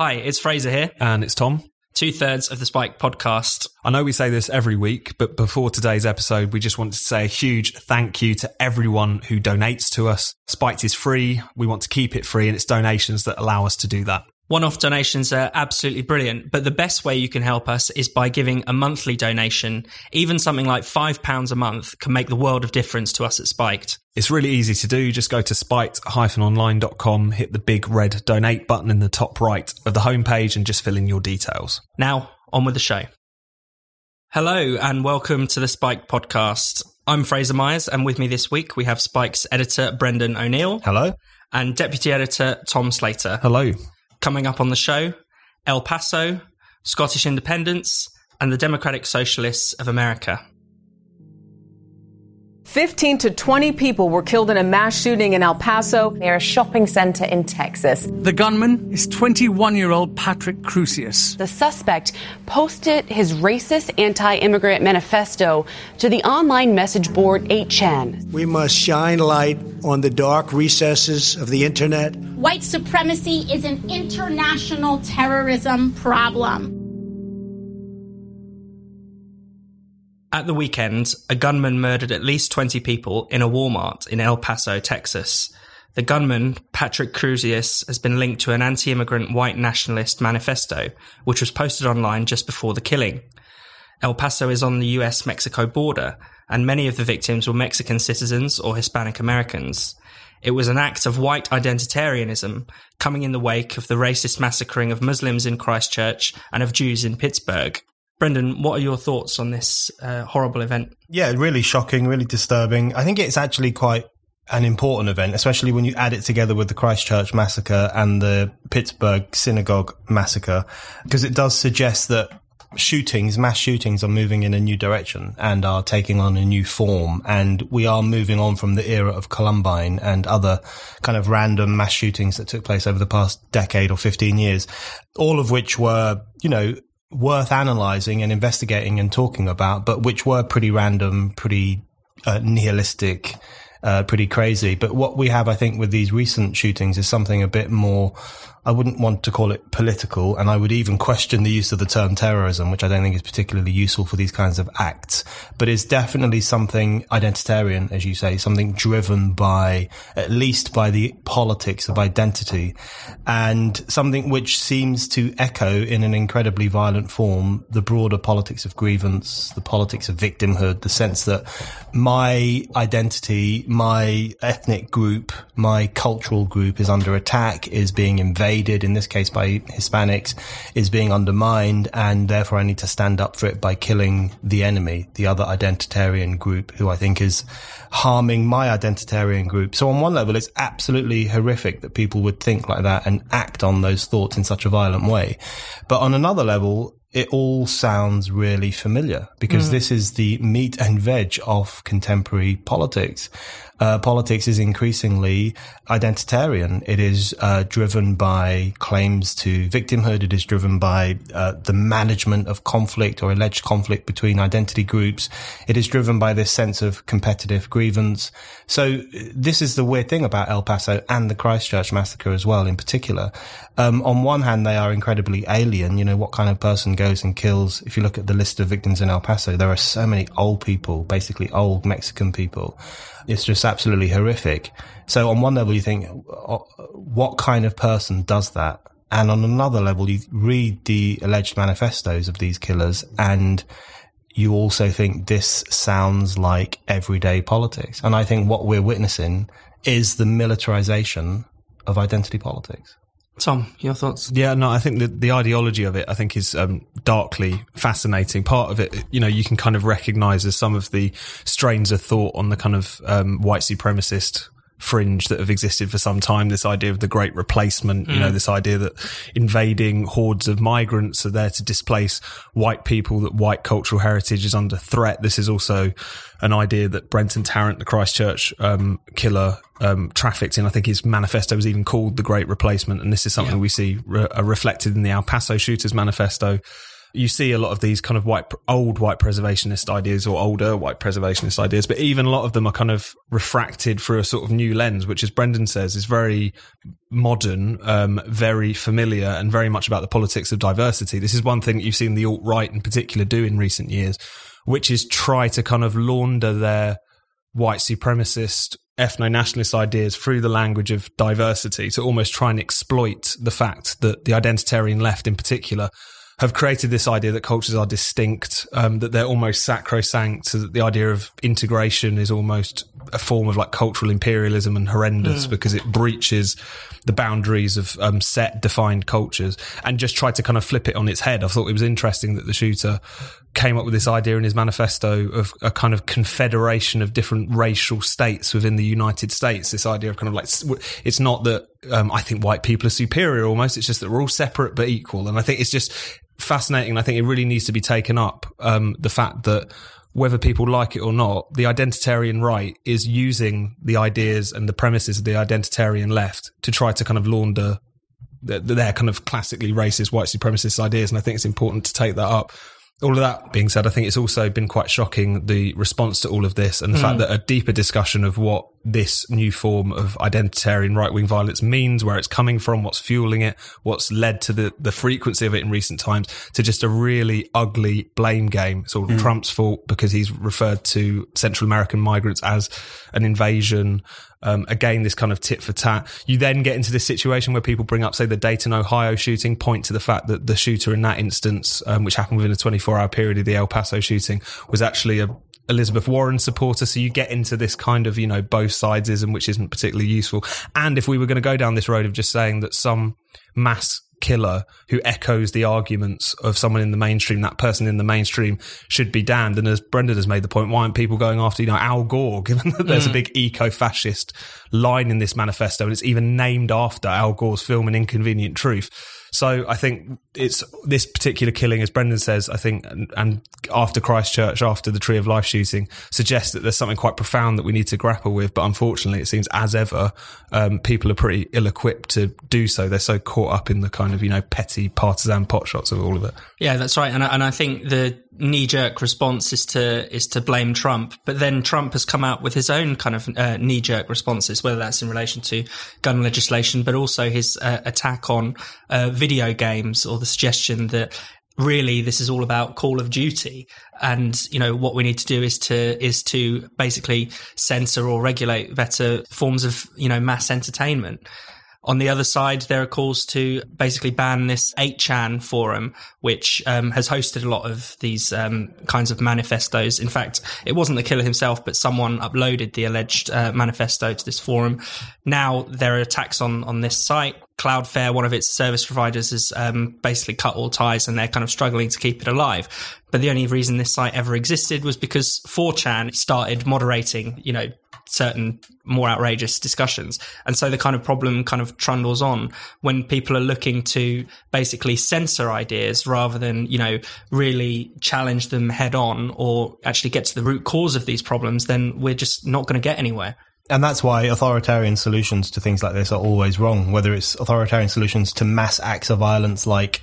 Hi, it's Fraser here. And it's Tom. Two thirds of the Spiked podcast. I know we say this every week, but before today's episode, we just want to say a huge thank you to everyone who donates to us. Spiked is free. We want to keep it free, and it's donations that allow us to do that. One off donations are absolutely brilliant, but the best way you can help us is by giving a monthly donation. Even something like £5 a month can make the world of difference to us at Spiked. It's really easy to do. Just go to spiked-online.com, hit the big red donate button in the top right of the homepage, and just fill in your details. Now, on with the show. Hello, and welcome to the Spiked podcast. I'm Fraser Myers, and with me this week we have Spiked's editor, Brendan O'Neill. Hello. And deputy editor, Tom Slater. Hello. Coming up on the show, El Paso, Scottish independence, and the Democratic Socialists of America. 15 to 20 people were killed in a mass shooting in El Paso near a shopping center in Texas. The gunman is 21 year old Patrick Crusius. The suspect posted his racist anti immigrant manifesto to the online message board 8chan. We must shine light on the dark recesses of the internet. White supremacy is an international terrorism problem. At the weekend, a gunman murdered at least 20 people in a Walmart in El Paso, Texas. The gunman, Patrick Crusius, has been linked to an anti immigrant white nationalist manifesto, which was posted online just before the killing. El Paso is on the US Mexico border, and many of the victims were Mexican citizens or Hispanic Americans. It was an act of white identitarianism coming in the wake of the racist massacring of Muslims in Christchurch and of Jews in Pittsburgh. Brendan, what are your thoughts on this uh, horrible event? Yeah, really shocking, really disturbing. I think it's actually quite an important event, especially when you add it together with the Christchurch massacre and the Pittsburgh synagogue massacre, because it does suggest that shootings, mass shootings are moving in a new direction and are taking on a new form. And we are moving on from the era of Columbine and other kind of random mass shootings that took place over the past decade or 15 years, all of which were, you know, worth analyzing and investigating and talking about, but which were pretty random, pretty uh, nihilistic, uh, pretty crazy. But what we have, I think, with these recent shootings is something a bit more I wouldn't want to call it political, and I would even question the use of the term terrorism, which I don't think is particularly useful for these kinds of acts, but is definitely something identitarian, as you say, something driven by, at least by the politics of identity, and something which seems to echo in an incredibly violent form the broader politics of grievance, the politics of victimhood, the sense that my identity, my ethnic group, my cultural group is under attack, is being invaded invaded, in this case by Hispanics, is being undermined, and therefore I need to stand up for it by killing the enemy, the other identitarian group, who I think is harming my identitarian group. So on one level, it's absolutely horrific that people would think like that and act on those thoughts in such a violent way. But on another level, it all sounds really familiar because mm. this is the meat and veg of contemporary politics uh, politics is increasingly identitarian. It is uh, driven by claims to victimhood. It is driven by uh, the management of conflict or alleged conflict between identity groups. It is driven by this sense of competitive grievance. So this is the weird thing about El Paso and the Christchurch massacre as well, in particular. Um, on one hand, they are incredibly alien. You know, what kind of person goes and kills? If you look at the list of victims in El Paso, there are so many old people, basically old Mexican people. It's just absolutely horrific. So on one level, you think, uh, what kind of person does that? And on another level, you read the alleged manifestos of these killers and you also think this sounds like everyday politics. And I think what we're witnessing is the militarization of identity politics. Tom, your thoughts? Yeah, no, I think the, the ideology of it, I think, is um, darkly fascinating. Part of it, you know, you can kind of recognize as some of the strains of thought on the kind of um, white supremacist fringe that have existed for some time. This idea of the great replacement, mm. you know, mm. this idea that invading hordes of migrants are there to displace white people, that white cultural heritage is under threat. This is also an idea that Brenton Tarrant, the Christchurch um, killer, um, trafficked in. I think his manifesto was even called the Great Replacement, and this is something yeah. we see re- uh, reflected in the El Paso shooters manifesto. You see a lot of these kind of white, old white preservationist ideas or older white preservationist ideas, but even a lot of them are kind of refracted through a sort of new lens, which, as Brendan says, is very modern, um, very familiar, and very much about the politics of diversity. This is one thing that you've seen the alt right in particular do in recent years, which is try to kind of launder their white supremacist ethno nationalist ideas through the language of diversity to almost try and exploit the fact that the identitarian left in particular have created this idea that cultures are distinct, um, that they're almost sacrosanct, so that the idea of integration is almost a form of like cultural imperialism and horrendous mm. because it breaches the boundaries of um, set defined cultures and just tried to kind of flip it on its head. I thought it was interesting that the shooter came up with this idea in his manifesto of a kind of confederation of different racial states within the United States. This idea of kind of like, it's not that um, I think white people are superior almost. It's just that we're all separate but equal. And I think it's just fascinating. I think it really needs to be taken up. Um, the fact that whether people like it or not, the identitarian right is using the ideas and the premises of the identitarian left to try to kind of launder their kind of classically racist white supremacist ideas. And I think it's important to take that up all of that being said, I think it's also been quite shocking the response to all of this and the mm. fact that a deeper discussion of what this new form of identitarian right wing violence means, where it's coming from, what's fueling it, what's led to the, the frequency of it in recent times, to just a really ugly blame game. It's all mm. Trump's fault because he's referred to Central American migrants as an invasion. Um, again, this kind of tit for tat. You then get into this situation where people bring up, say, the Dayton, Ohio shooting, point to the fact that the shooter in that instance, um, which happened within a 24 hour period of the El Paso shooting, was actually a Elizabeth Warren supporter. So you get into this kind of, you know, both sidesism, which isn't particularly useful. And if we were going to go down this road of just saying that some mass killer who echoes the arguments of someone in the mainstream, that person in the mainstream should be damned. And as Brendan has made the point, why aren't people going after, you know, Al Gore, given that there's mm. a big eco fascist line in this manifesto and it's even named after Al Gore's film, An Inconvenient Truth. So I think it's this particular killing, as Brendan says, I think, and, and, after Christchurch, after the Tree of Life shooting, suggests that there's something quite profound that we need to grapple with. But unfortunately, it seems as ever, um, people are pretty ill equipped to do so. They're so caught up in the kind of, you know, petty partisan potshots of all of it. Yeah, that's right. And I, and I think the knee jerk response is to is to blame Trump, but then Trump has come out with his own kind of uh, knee jerk responses, whether that's in relation to gun legislation, but also his uh, attack on uh, video games or the suggestion that really this is all about Call of Duty, and you know what we need to do is to is to basically censor or regulate better forms of you know mass entertainment. On the other side, there are calls to basically ban this 8chan forum, which um, has hosted a lot of these um, kinds of manifestos. In fact, it wasn't the killer himself, but someone uploaded the alleged uh, manifesto to this forum. Now there are attacks on on this site. Cloudflare, one of its service providers, has um, basically cut all ties and they're kind of struggling to keep it alive. But the only reason this site ever existed was because 4chan started moderating, you know, certain more outrageous discussions. And so the kind of problem kind of trundles on when people are looking to basically censor ideas rather than, you know, really challenge them head on or actually get to the root cause of these problems, then we're just not going to get anywhere. And that's why authoritarian solutions to things like this are always wrong, whether it's authoritarian solutions to mass acts of violence like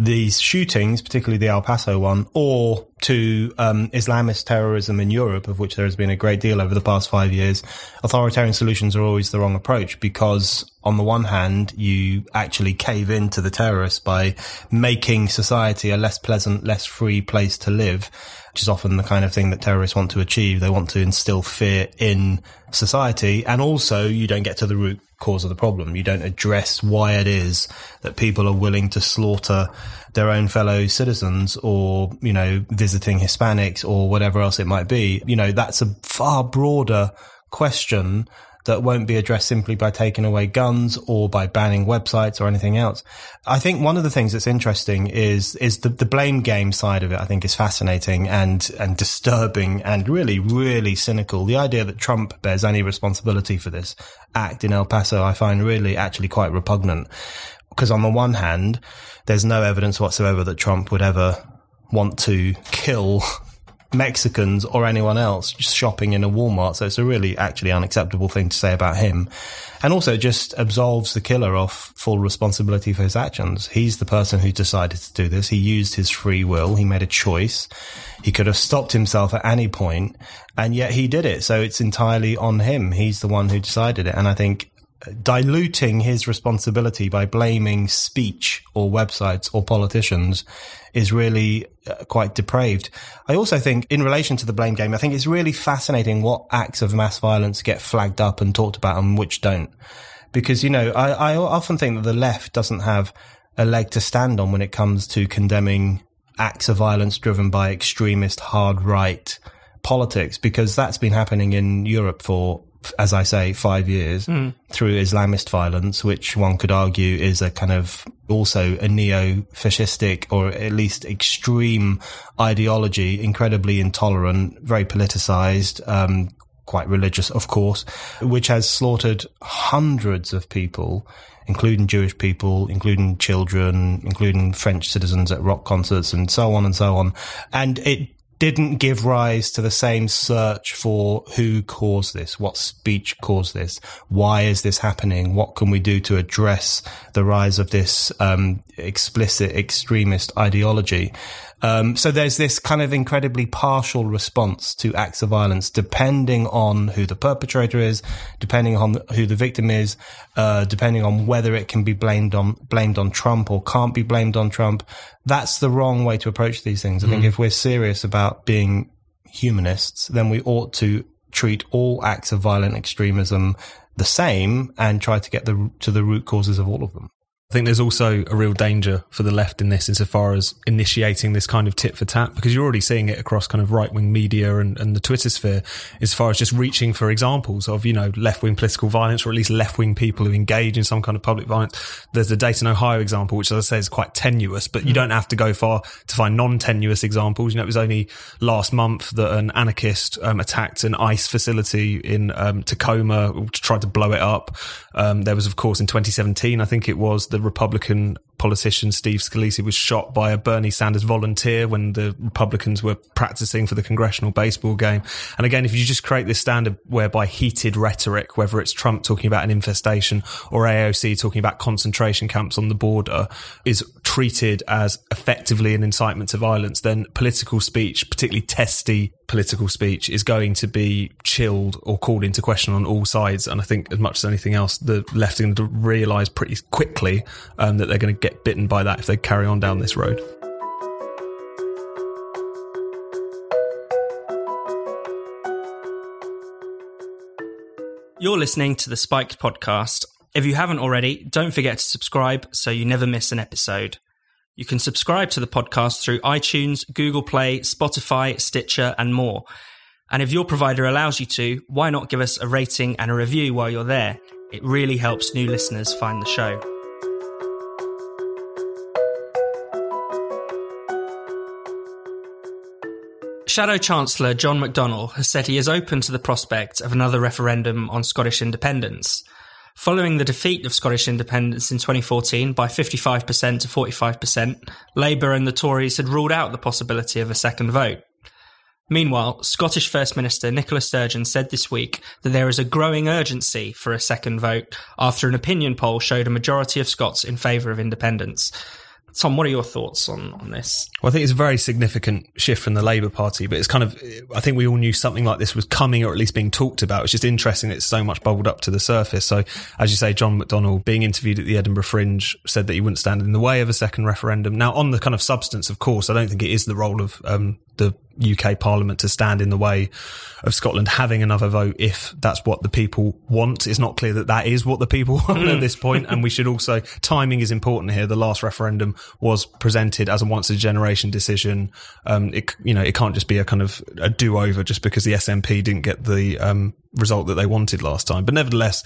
these shootings, particularly the El Paso one, or to um, Islamist terrorism in Europe, of which there has been a great deal over the past five years, authoritarian solutions are always the wrong approach because, on the one hand, you actually cave in to the terrorists by making society a less pleasant, less free place to live, which is often the kind of thing that terrorists want to achieve. They want to instill fear in society, and also you don't get to the root cause of the problem. You don't address why it is that people are willing to slaughter their own fellow citizens or, you know, visiting Hispanics or whatever else it might be. You know, that's a far broader question that won't be addressed simply by taking away guns or by banning websites or anything else. I think one of the things that's interesting is is the, the blame game side of it. I think is fascinating and and disturbing and really really cynical. The idea that Trump bears any responsibility for this act in El Paso, I find really actually quite repugnant. Because on the one hand, there's no evidence whatsoever that Trump would ever want to kill Mexicans or anyone else just shopping in a Walmart. So it's a really actually unacceptable thing to say about him. And also just absolves the killer of full responsibility for his actions. He's the person who decided to do this. He used his free will. He made a choice. He could have stopped himself at any point and yet he did it. So it's entirely on him. He's the one who decided it. And I think diluting his responsibility by blaming speech or websites or politicians is really uh, quite depraved. I also think in relation to the blame game, I think it's really fascinating what acts of mass violence get flagged up and talked about and which don't. Because, you know, I, I often think that the left doesn't have a leg to stand on when it comes to condemning acts of violence driven by extremist hard right politics because that's been happening in Europe for as I say, five years mm. through Islamist violence, which one could argue is a kind of also a neo-fascistic or at least extreme ideology, incredibly intolerant, very politicized, um, quite religious, of course, which has slaughtered hundreds of people, including Jewish people, including children, including French citizens at rock concerts and so on and so on. And it didn't give rise to the same search for who caused this, what speech caused this, why is this happening, what can we do to address the rise of this um, explicit extremist ideology. Um, so there's this kind of incredibly partial response to acts of violence, depending on who the perpetrator is, depending on who the victim is, uh, depending on whether it can be blamed on blamed on Trump or can't be blamed on Trump. That's the wrong way to approach these things. I mm. think if we're serious about being humanists, then we ought to treat all acts of violent extremism the same and try to get the to the root causes of all of them. I think there's also a real danger for the left in this insofar as initiating this kind of tit for tat because you're already seeing it across kind of right wing media and, and the Twitter sphere as far as just reaching for examples of, you know, left wing political violence or at least left wing people who engage in some kind of public violence. There's the Dayton, Ohio example, which as I say is quite tenuous, but you mm. don't have to go far to find non tenuous examples. You know, it was only last month that an anarchist um, attacked an ICE facility in um, Tacoma, tried to blow it up. Um, there was, of course, in 2017, I think it was the Republican politician Steve Scalise was shot by a Bernie Sanders volunteer when the Republicans were practicing for the congressional baseball game. And again, if you just create this standard whereby heated rhetoric, whether it's Trump talking about an infestation or AOC talking about concentration camps on the border, is treated as effectively an incitement to violence, then political speech, particularly testy political speech, is going to be chilled or called into question on all sides. And I think, as much as anything else, the left are going to realise pretty quickly um, that they're going to get get bitten by that if they carry on down this road. You're listening to the Spiked podcast. If you haven't already, don't forget to subscribe so you never miss an episode. You can subscribe to the podcast through iTunes, Google Play, Spotify, Stitcher, and more. And if your provider allows you to, why not give us a rating and a review while you're there? It really helps new listeners find the show. Shadow Chancellor John McDonnell has said he is open to the prospect of another referendum on Scottish independence. Following the defeat of Scottish independence in 2014 by 55% to 45%, Labour and the Tories had ruled out the possibility of a second vote. Meanwhile, Scottish First Minister Nicola Sturgeon said this week that there is a growing urgency for a second vote after an opinion poll showed a majority of Scots in favour of independence. Tom, what are your thoughts on, on this? Well, I think it's a very significant shift from the Labour Party, but it's kind of, I think we all knew something like this was coming or at least being talked about. It's just interesting that it's so much bubbled up to the surface. So, as you say, John McDonnell, being interviewed at the Edinburgh Fringe, said that he wouldn't stand in the way of a second referendum. Now, on the kind of substance, of course, I don't think it is the role of um, the UK Parliament to stand in the way of Scotland having another vote if that's what the people want. It's not clear that that is what the people want at this point, and we should also timing is important here. The last referendum was presented as a once a generation decision. Um, it you know it can't just be a kind of a do over just because the SNP didn't get the um, result that they wanted last time. But nevertheless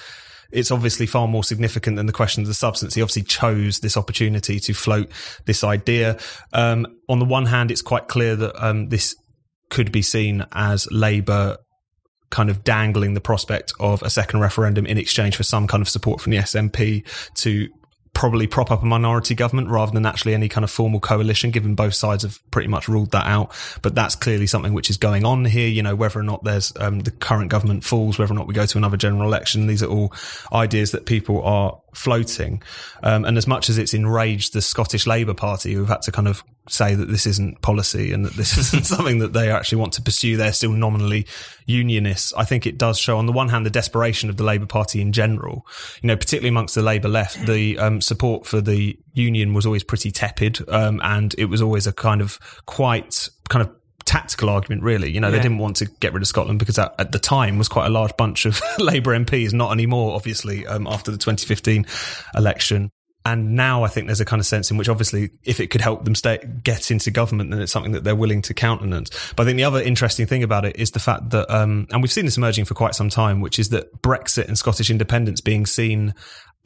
it's obviously far more significant than the question of the substance. He obviously chose this opportunity to float this idea. Um, on the one hand, it's quite clear that um, this could be seen as Labour kind of dangling the prospect of a second referendum in exchange for some kind of support from the SNP to probably prop up a minority government rather than actually any kind of formal coalition, given both sides have pretty much ruled that out. But that's clearly something which is going on here. You know, whether or not there's um, the current government falls, whether or not we go to another general election, these are all ideas that people are floating. Um, and as much as it's enraged the Scottish Labour Party, who've had to kind of say that this isn't policy and that this isn't something that they actually want to pursue, they're still nominally unionists. I think it does show, on the one hand, the desperation of the Labour Party in general. You know, particularly amongst the Labour left, the um, support for the union was always pretty tepid, um, and it was always a kind of quite kind of tactical argument, really. You know, yeah. they didn't want to get rid of Scotland because that, at the time was quite a large bunch of Labour MPs, not anymore, obviously, um, after the 2015 election. And now I think there's a kind of sense in which obviously if it could help them stay, get into government, then it's something that they're willing to countenance. But I think the other interesting thing about it is the fact that, um, and we've seen this emerging for quite some time, which is that Brexit and Scottish independence being seen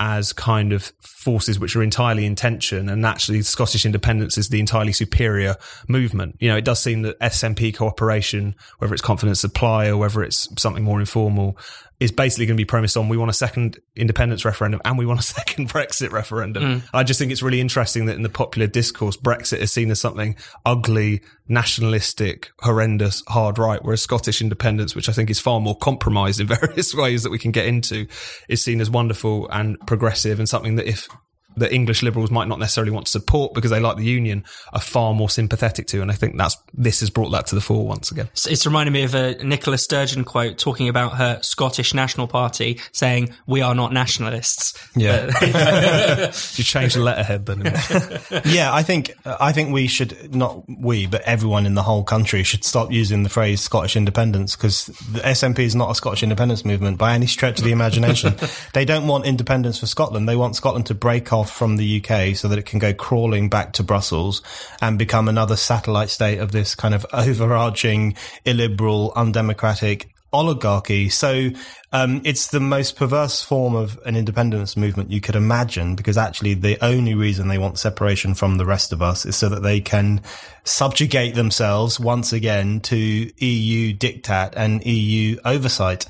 as kind of forces which are entirely in tension and actually Scottish independence is the entirely superior movement. You know, it does seem that SNP cooperation, whether it's confidence supply or whether it's something more informal, is basically going to be premised on we want a second independence referendum and we want a second Brexit referendum. Mm. I just think it's really interesting that in the popular discourse, Brexit is seen as something ugly, nationalistic, horrendous, hard right, whereas Scottish independence, which I think is far more compromised in various ways that we can get into, is seen as wonderful and progressive and something that if that English liberals might not necessarily want to support because they like the union are far more sympathetic to. And I think that's this has brought that to the fore once again. It's reminding me of a Nicola Sturgeon quote talking about her Scottish National Party saying, "We are not nationalists." Yeah, you changed the letterhead then. yeah, I think I think we should not we, but everyone in the whole country should stop using the phrase Scottish independence because the SNP is not a Scottish independence movement by any stretch of the imagination. they don't want independence for Scotland. They want Scotland to break off from the UK so that it can go crawling back to Brussels and become another satellite state of this kind of overarching illiberal, undemocratic oligarchy. So um, it's the most perverse form of an independence movement you could imagine, because actually the only reason they want separation from the rest of us is so that they can subjugate themselves once again to EU diktat and EU oversight.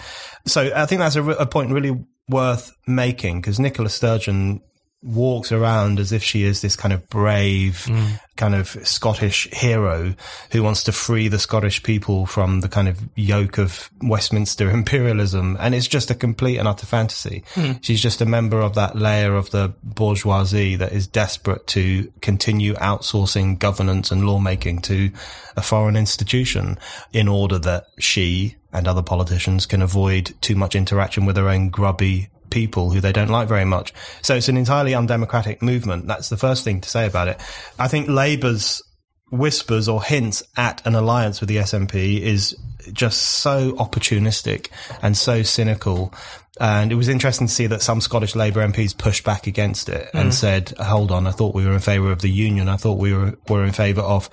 So I think that's a, a point really worth making because Nicola Sturgeon walks around as if she is this kind of brave, mm. kind of Scottish hero who wants to free the Scottish people from the kind of yoke of Westminster imperialism. And it's just a complete and utter fantasy. Mm. She's just a member of that layer of the bourgeoisie that is desperate to continue outsourcing governance and lawmaking to a foreign institution in order that she and other politicians can avoid too much interaction with their own grubby people who they don't like very much. So it's an entirely undemocratic movement. That's the first thing to say about it. I think Labour's whispers or hints at an alliance with the SNP is just so opportunistic and so cynical. And it was interesting to see that some Scottish Labour MPs pushed back against it and mm. said, hold on, I thought we were in favour of the union. I thought we were, were in favour of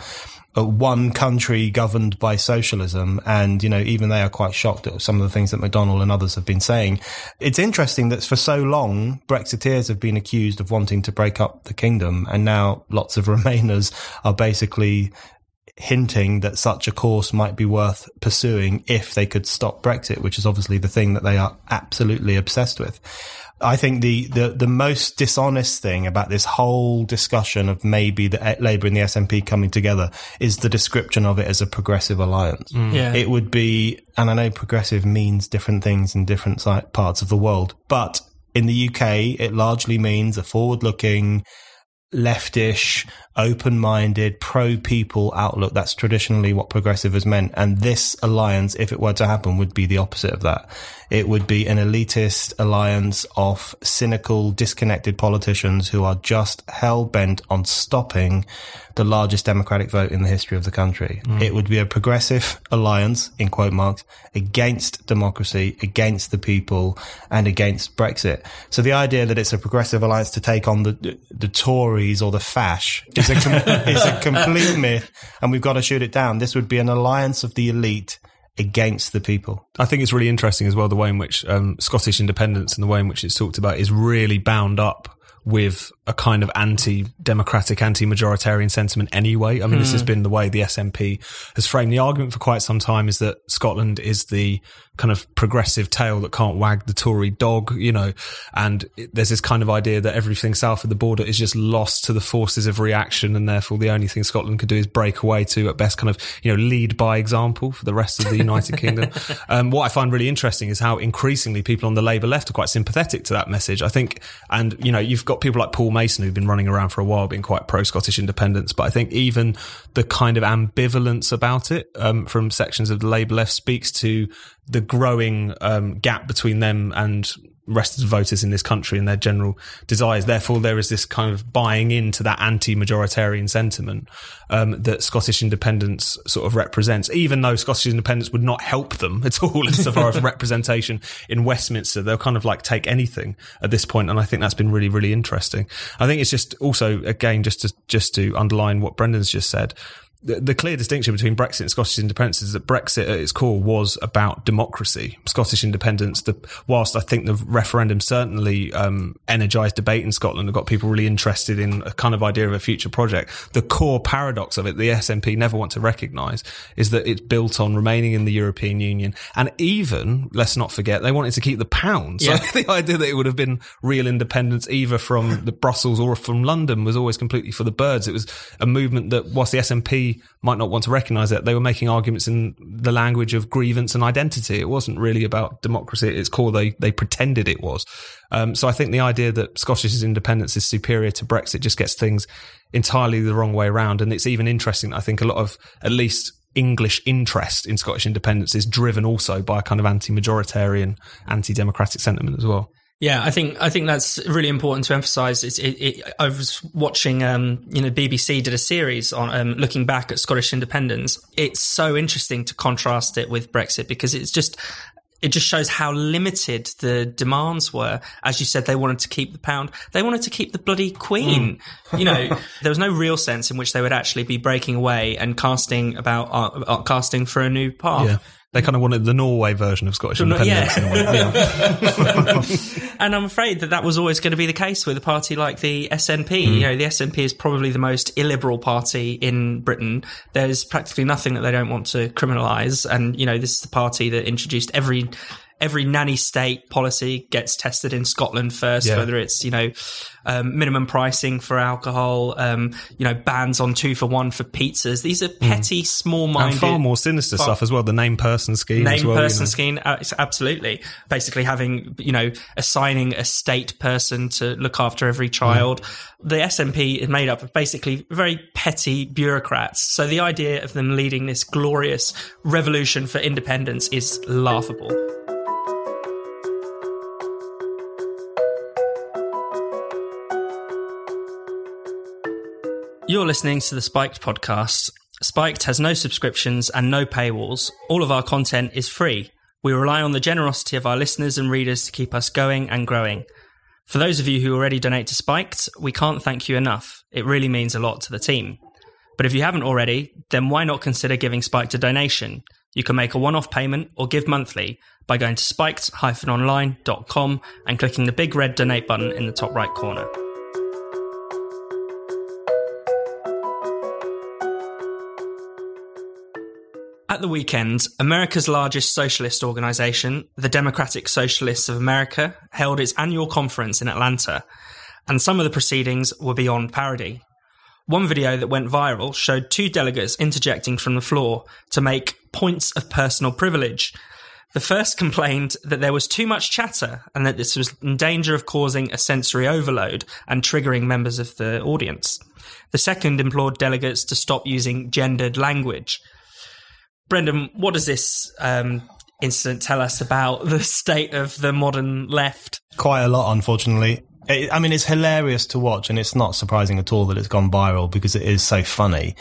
one country governed by socialism. And, you know, even they are quite shocked at some of the things that McDonnell and others have been saying. It's interesting that for so long, Brexiteers have been accused of wanting to break up the kingdom. And now lots of Remainers are basically hinting that such a course might be worth pursuing if they could stop Brexit, which is obviously the thing that they are absolutely obsessed with. I think the, the, the most dishonest thing about this whole discussion of maybe the Labour and the SNP coming together is the description of it as a progressive alliance. Mm. Yeah. It would be, and I know progressive means different things in different parts of the world, but in the UK, it largely means a forward looking, leftish, open minded, pro people outlook. That's traditionally what progressive has meant. And this alliance, if it were to happen, would be the opposite of that. It would be an elitist alliance of cynical, disconnected politicians who are just hell bent on stopping the largest democratic vote in the history of the country. Mm. It would be a progressive alliance, in quote marks, against democracy, against the people, and against Brexit. So the idea that it's a progressive alliance to take on the the Tories or the fash is a, com- is a complete myth, and we've got to shoot it down. This would be an alliance of the elite against the people. I think it's really interesting as well the way in which um, Scottish independence and the way in which it's talked about is really bound up with a kind of anti-democratic, anti-majoritarian sentiment anyway. I mean, this has Hmm. been the way the SNP has framed the argument for quite some time is that Scotland is the kind of progressive tail that can't wag the Tory dog, you know, and there's this kind of idea that everything south of the border is just lost to the forces of reaction and therefore the only thing Scotland could do is break away to at best kind of, you know, lead by example for the rest of the United Kingdom. Um, what I find really interesting is how increasingly people on the Labour left are quite sympathetic to that message. I think, and you know, you've got people like Paul Mason who've been running around for a while being quite pro Scottish independence, but I think even the kind of ambivalence about it um, from sections of the Labour left speaks to the growing um, gap between them and rest of the voters in this country and their general desires. Therefore, there is this kind of buying into that anti-majoritarian sentiment um, that Scottish independence sort of represents, even though Scottish independence would not help them at all insofar as representation in Westminster. They'll kind of like take anything at this point, and I think that's been really, really interesting. I think it's just also again just to just to underline what Brendan's just said the, the clear distinction between Brexit and Scottish independence is that Brexit at its core was about democracy. Scottish independence, the, whilst I think the referendum certainly um, energised debate in Scotland and got people really interested in a kind of idea of a future project, the core paradox of it, the SNP never want to recognise, is that it's built on remaining in the European Union. And even, let's not forget, they wanted to keep the pound. So Yeah. the idea that it would have been real independence either from the Brussels or from London was always completely for the birds. It was a movement that, whilst the SNP might not want to recognise it, they were making arguments in the language of grievance and identity. It wasn't really about democracy at its core. They they pretended it was. Um, so I think the idea that Scottish independence is superior to Brexit just gets things entirely the wrong way around. And it's even interesting. I think a lot of at least English interest in Scottish independence is driven also by a kind of anti-majoritarian, anti-democratic sentiment as well. Yeah, I think I think that's really important to emphasise. It, it, I was watching, um, you know, BBC did a series on um, looking back at Scottish independence. It's so interesting to contrast it with Brexit because it's just it just shows how limited the demands were. As you said, they wanted to keep the pound. They wanted to keep the bloody queen. You know, there was no real sense in which they would actually be breaking away and casting about uh, uh, casting for a new path. Yeah. They kind of wanted the Norway version of Scottish independence. yeah. in. Yeah. and I'm afraid that that was always going to be the case with a party like the SNP. You hmm. know, the SNP is probably the most illiberal party in Britain. There's practically nothing that they don't want to criminalise, and you know, this is the party that introduced every. Every nanny state policy gets tested in Scotland first, Yeah. whether it's you know um, minimum pricing for alcohol, um, you know bans on two for one for pizzas. These are petty, And small-minded, far more sinister far- stuff as well. The name person scheme as name well. you person know. scheme uh, it's absolutely basically having you know assigning a state person to look after every child the snp is made up of basically very petty bureaucrats so the idea of them leading this glorious revolution for independence is laughable You're listening to the Spiked podcast. Spiked has no subscriptions and no paywalls. All of our content is free. We rely on the generosity of our listeners and readers to keep us going and growing. For those of you who already donate to Spiked, we can't thank you enough. It really means a lot to the team. But if you haven't already, then why not consider giving Spiked a donation? You can make a one off payment or give monthly by going to spiked-online.com and clicking the big red donate button in the top right corner. At the weekend, America's largest socialist organization, the Democratic Socialists of America, held its annual conference in Atlanta, and some of the proceedings were beyond parody. One video that went viral showed two delegates interjecting from the floor to make points of personal privilege. The first complained that there was too much chatter and that this was in danger of causing a sensory overload and triggering members of the audience. The second implored delegates to stop using gendered language. Brendan, what does this um, incident tell us about the state of the modern left? Quite a lot, unfortunately. It, I mean, it's hilarious to watch, and it's not surprising at all that it's gone viral because it is so funny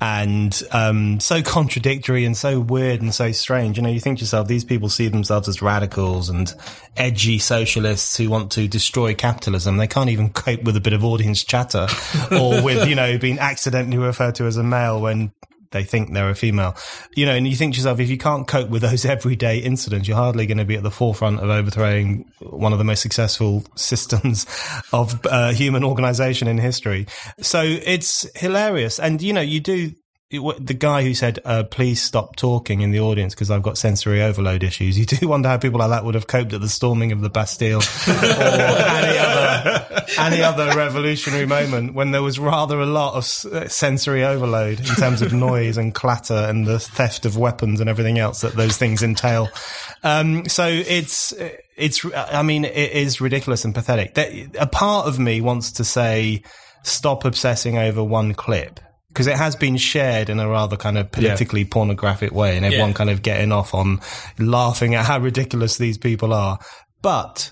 and um, so contradictory and so weird and so strange. You know, you think to yourself, these people see themselves as radicals and edgy socialists who want to destroy capitalism. They can't even cope with a bit of audience chatter or with, you know, being accidentally referred to as a male when they think they're a female. You know, and you think to yourself, if you can't cope with those everyday incidents, you're hardly going to be at the forefront of overthrowing one of the most successful systems of uh, human organization in history. So it's hilarious. And, you know, you do the guy who said, uh, "Please stop talking" in the audience because I've got sensory overload issues. You do wonder how people like that would have coped at the storming of the Bastille or any other any other revolutionary moment when there was rather a lot of sensory overload in terms of noise and clatter and the theft of weapons and everything else that those things entail. Um, so it's it's I mean it is ridiculous and pathetic. A part of me wants to say, stop obsessing over one clip because it has been shared in a rather kind of politically yeah. pornographic way and everyone yeah. kind of getting off on laughing at how ridiculous these people are. But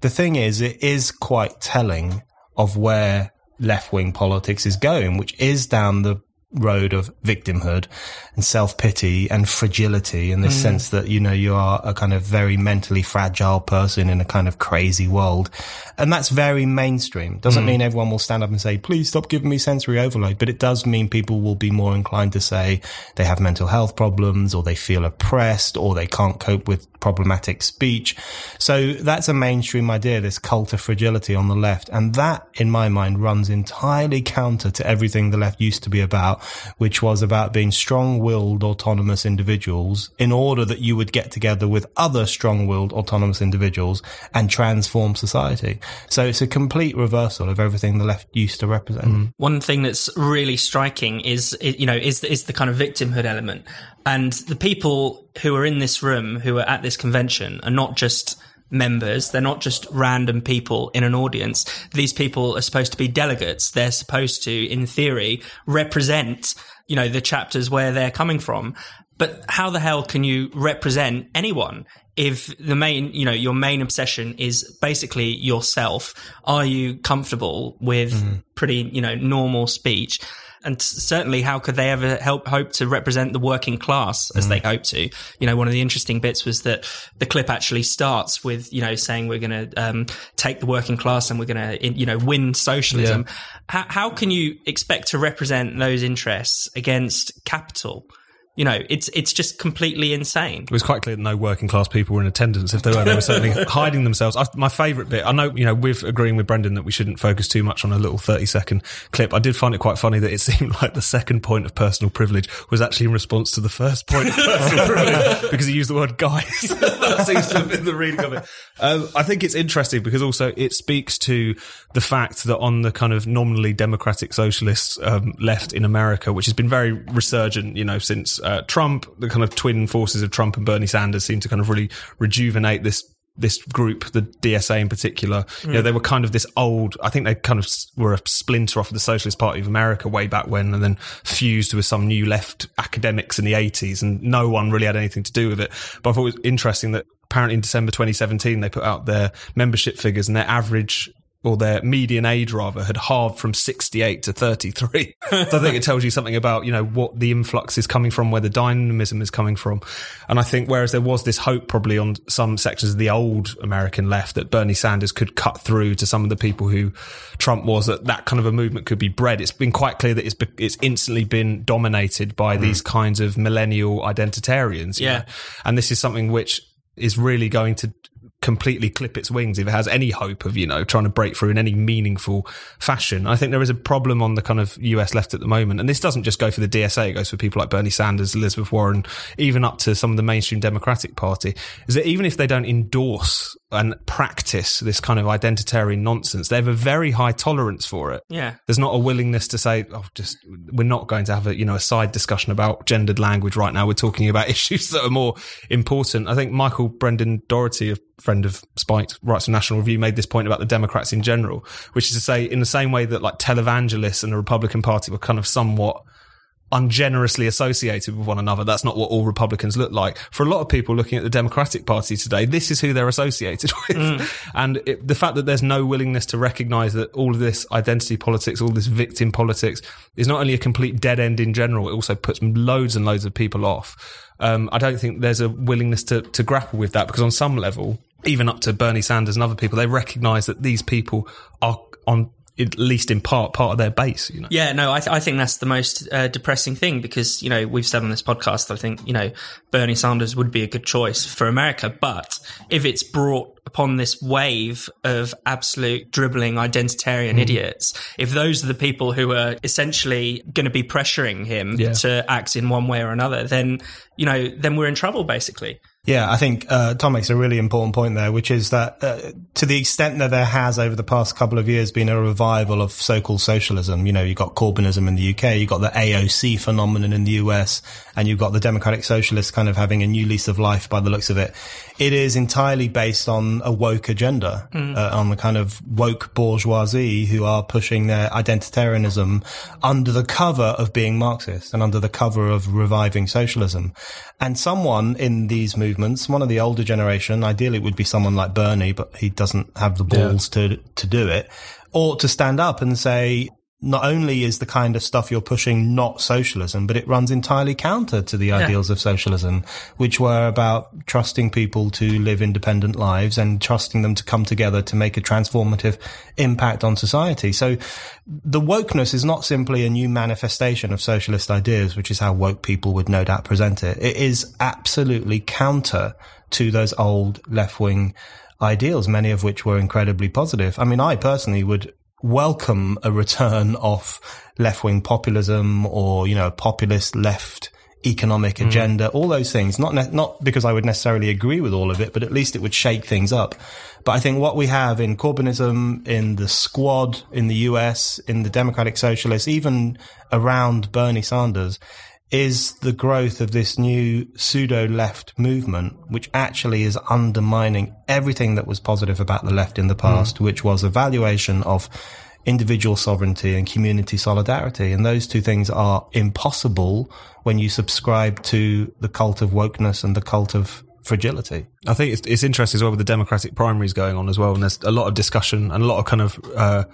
the thing is, it is quite telling of where left wing politics is going, which is down the road of victimhood and self pity and fragility in the mm. sense that, you know, you are a kind of very mentally fragile person in a kind of crazy world. And that's very mainstream. Doesn't mm. mean everyone will stand up and say, please stop giving me sensory overload, but it does mean people will be more inclined to say they have mental health problems or they feel oppressed or they can't cope with problematic speech. So that's a mainstream idea, this cult of fragility on the left. And that, in my mind, runs entirely counter to everything the left used to be about, which was about being strong-willed autonomous individuals in order that you would get together with other strong-willed autonomous individuals and transform society. So it's a complete reversal of everything the left used to represent. Mm. One thing that's really striking is, you know, is, is the kind of victimhood element. And the people who are in this room, who are at this convention, are not just members. They're not just random people in an audience. These people are supposed to be delegates. They're supposed to, in theory, represent, you know, the chapters where they're coming from. But how the hell can you represent anyone if the main, you know, your main obsession is basically yourself? Are you comfortable with mm-hmm. pretty, you know, normal speech? And certainly how could they ever help hope to represent the working class as mm. they hope to you know one of the interesting bits was that the clip actually starts with you know saying we're going to um, take the working class and we're going to you know win socialism yeah. how, how can you expect to represent those interests against capital you know, it's it's just completely insane. It was quite clear that no working class people were in attendance. If they were, they were certainly hiding themselves. I, my favourite bit, I know, you know, with agreeing with Brendan that we shouldn't focus too much on a little thirty second clip. I did find it quite funny that it seemed like the second point of personal privilege was actually in response to the first point of personal privilege because he used the word guys. that seems to have been the reading of it. Um, I think it's interesting because also it speaks to the fact that on the kind of nominally democratic socialist um, left in America, which has been very resurgent, you know, since. Uh, uh, Trump, the kind of twin forces of Trump and Bernie Sanders seem to kind of really rejuvenate this this group, the DSA in particular, mm. you know, mm. they were kind of this old, I think they kind of were a splinter off of the Socialist Party of America way back when and then fused with some new left academics in the 80s and no one really had anything to do with it. But I thought it was interesting that apparently in December 2017, they put out their membership figures and their average or their median age rather had halved from 68 to 33. so I think it tells you something about, you know, what the influx is coming from, where the dynamism is coming from. And I think whereas there was this hope probably on some sections of the old American left that Bernie Sanders could cut through to some of the people who Trump was, that that kind of a movement could be bred. It's been quite clear that it's, it's instantly been dominated by mm. these kinds of millennial identitarians. Yeah. Know? And this is something which is really going to completely clip its wings if it has any hope of, you know, trying to break through in any meaningful fashion. I think there is a problem on the kind of US left at the moment. And this doesn't just go for the DSA, it goes for people like Bernie Sanders, Elizabeth Warren, even up to some of the mainstream Democratic Party, is that even if they don't endorse and practice this kind of identitarian nonsense, they have a very high tolerance for it. Yeah. There's not a willingness to say, oh, just, we're not going to have a, you know, a side discussion about gendered language right now. We're talking about issues that are more important. I think Michael Brendan Dougherty, a friend of Spiked, writes a National Review, made this point about the Democrats in general, which is to say, in the same way that like televangelists and the Republican Party were kind of somewhat ungenerously associated with one another. That's not what all Republicans look like. For a lot of people looking at the Democratic Party today, this is who they're associated with. Mm. And it, the fact that there's no willingness to recognize that all of this identity politics, all this victim politics is not only a complete dead end in general, it also puts loads and loads of people off. Um, I don't think there's a willingness to, to grapple with that because on some level, even up to Bernie Sanders and other people, they recognize that these people are on at least in part, part of their base. You know? Yeah, no, I, th- I think that's the most uh, depressing thing because, you know, we've said on this podcast, I think, you know, Bernie Sanders would be a good choice for America. But if it's brought upon this wave of absolute dribbling identitarian mm. idiots, if those are the people who are essentially going to be pressuring him yeah. to act in one way or another, then, you know, then we're in trouble basically. Yeah, I think uh, Tom makes a really important point there, which is that uh, to the extent that there has over the past couple of years been a revival of so-called socialism, you know, you've got Corbynism in the UK, you've got the AOC phenomenon in the US, and you've got the Democratic Socialists kind of having a new lease of life by the looks of it. It is entirely based on a woke agenda, mm. uh, on the kind of woke bourgeoisie who are pushing their identitarianism under the cover of being Marxist and under the cover of reviving socialism. And someone in these movements, one of the older generation, ideally it would be someone like Bernie, but he doesn't have the balls yeah. to, to do it, ought to stand up and say, not only is the kind of stuff you're pushing not socialism, but it runs entirely counter to the yeah. ideals of socialism, which were about trusting people to live independent lives and trusting them to come together to make a transformative impact on society. So the wokeness is not simply a new manifestation of socialist ideas, which is how woke people would no doubt present it. It is absolutely counter to those old left wing ideals, many of which were incredibly positive. I mean, I personally would welcome a return of left wing populism or, you know, populist left economic mm. agenda, all those things. Not, ne- not because I would necessarily agree with all of it, but at least it would shake things up. But I think what we have in Corbynism, in the squad, in the US, in the Democratic Socialists, even around Bernie Sanders, is the growth of this new pseudo left movement, which actually is undermining everything that was positive about the left in the past, mm. which was a valuation of individual sovereignty and community solidarity. And those two things are impossible when you subscribe to the cult of wokeness and the cult of fragility. I think it's, it's interesting as well with the democratic primaries going on as well. And there's a lot of discussion and a lot of kind of, uh,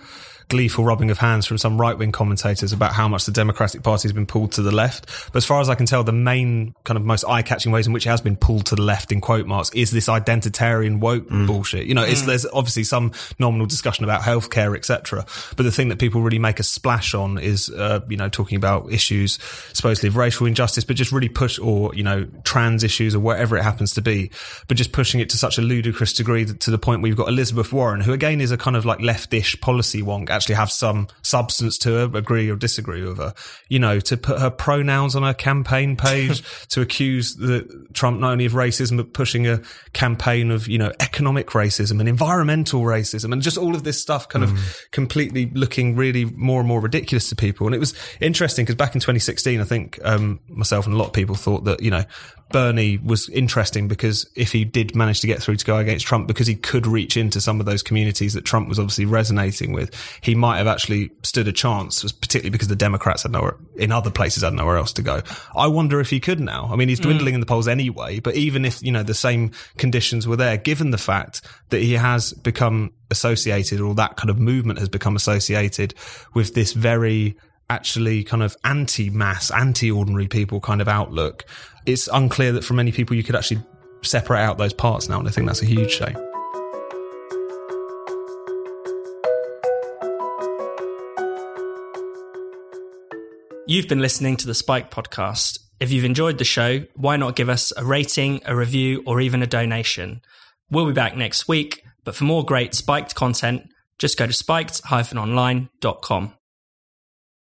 gleeful rubbing of hands from some right wing commentators about how much the Democratic Party has been pulled to the left. But as far as I can tell, the main kind of most eye catching ways in which it has been pulled to the left in quote marks is this identitarian woke mm. bullshit. You know, mm. there's obviously some nominal discussion about healthcare, etc. But the thing that people really make a splash on is, uh, you know, talking about issues supposedly of racial injustice, but just really push or, you know, trans issues or whatever it happens to be, but just pushing it to such a ludicrous degree to the point where you've got Elizabeth Warren, who again is a kind of like leftish policy wonk actually have some substance to her, agree or disagree with her. You know, to put her pronouns on her campaign page, to accuse the Trump not only of racism, but pushing a campaign of, you know, economic racism and environmental racism and just all of this stuff kind mm. of completely looking really more and more ridiculous to people. And it was interesting because back in 2016, I think, um, myself and a lot of people thought that, you know, Bernie was interesting because if he did manage to get through to go against Trump, because he could reach into some of those communities that Trump was obviously resonating with, he might have actually stood a chance, particularly because the Democrats had nowhere, in other places had nowhere else to go. I wonder if he could now. I mean, he's dwindling mm. in the polls anyway, but even if, you know, the same conditions were there, given the fact that he has become associated or that kind of movement has become associated with this very actually kind of anti-mass, anti-ordinary people kind of outlook. It's unclear that for many people you could actually separate out those parts now, and I think that's a huge shame. You've been listening to the Spiked podcast. If you've enjoyed the show, why not give us a rating, a review, or even a donation? We'll be back next week, but for more great spiked content, just go to spiked-online.com.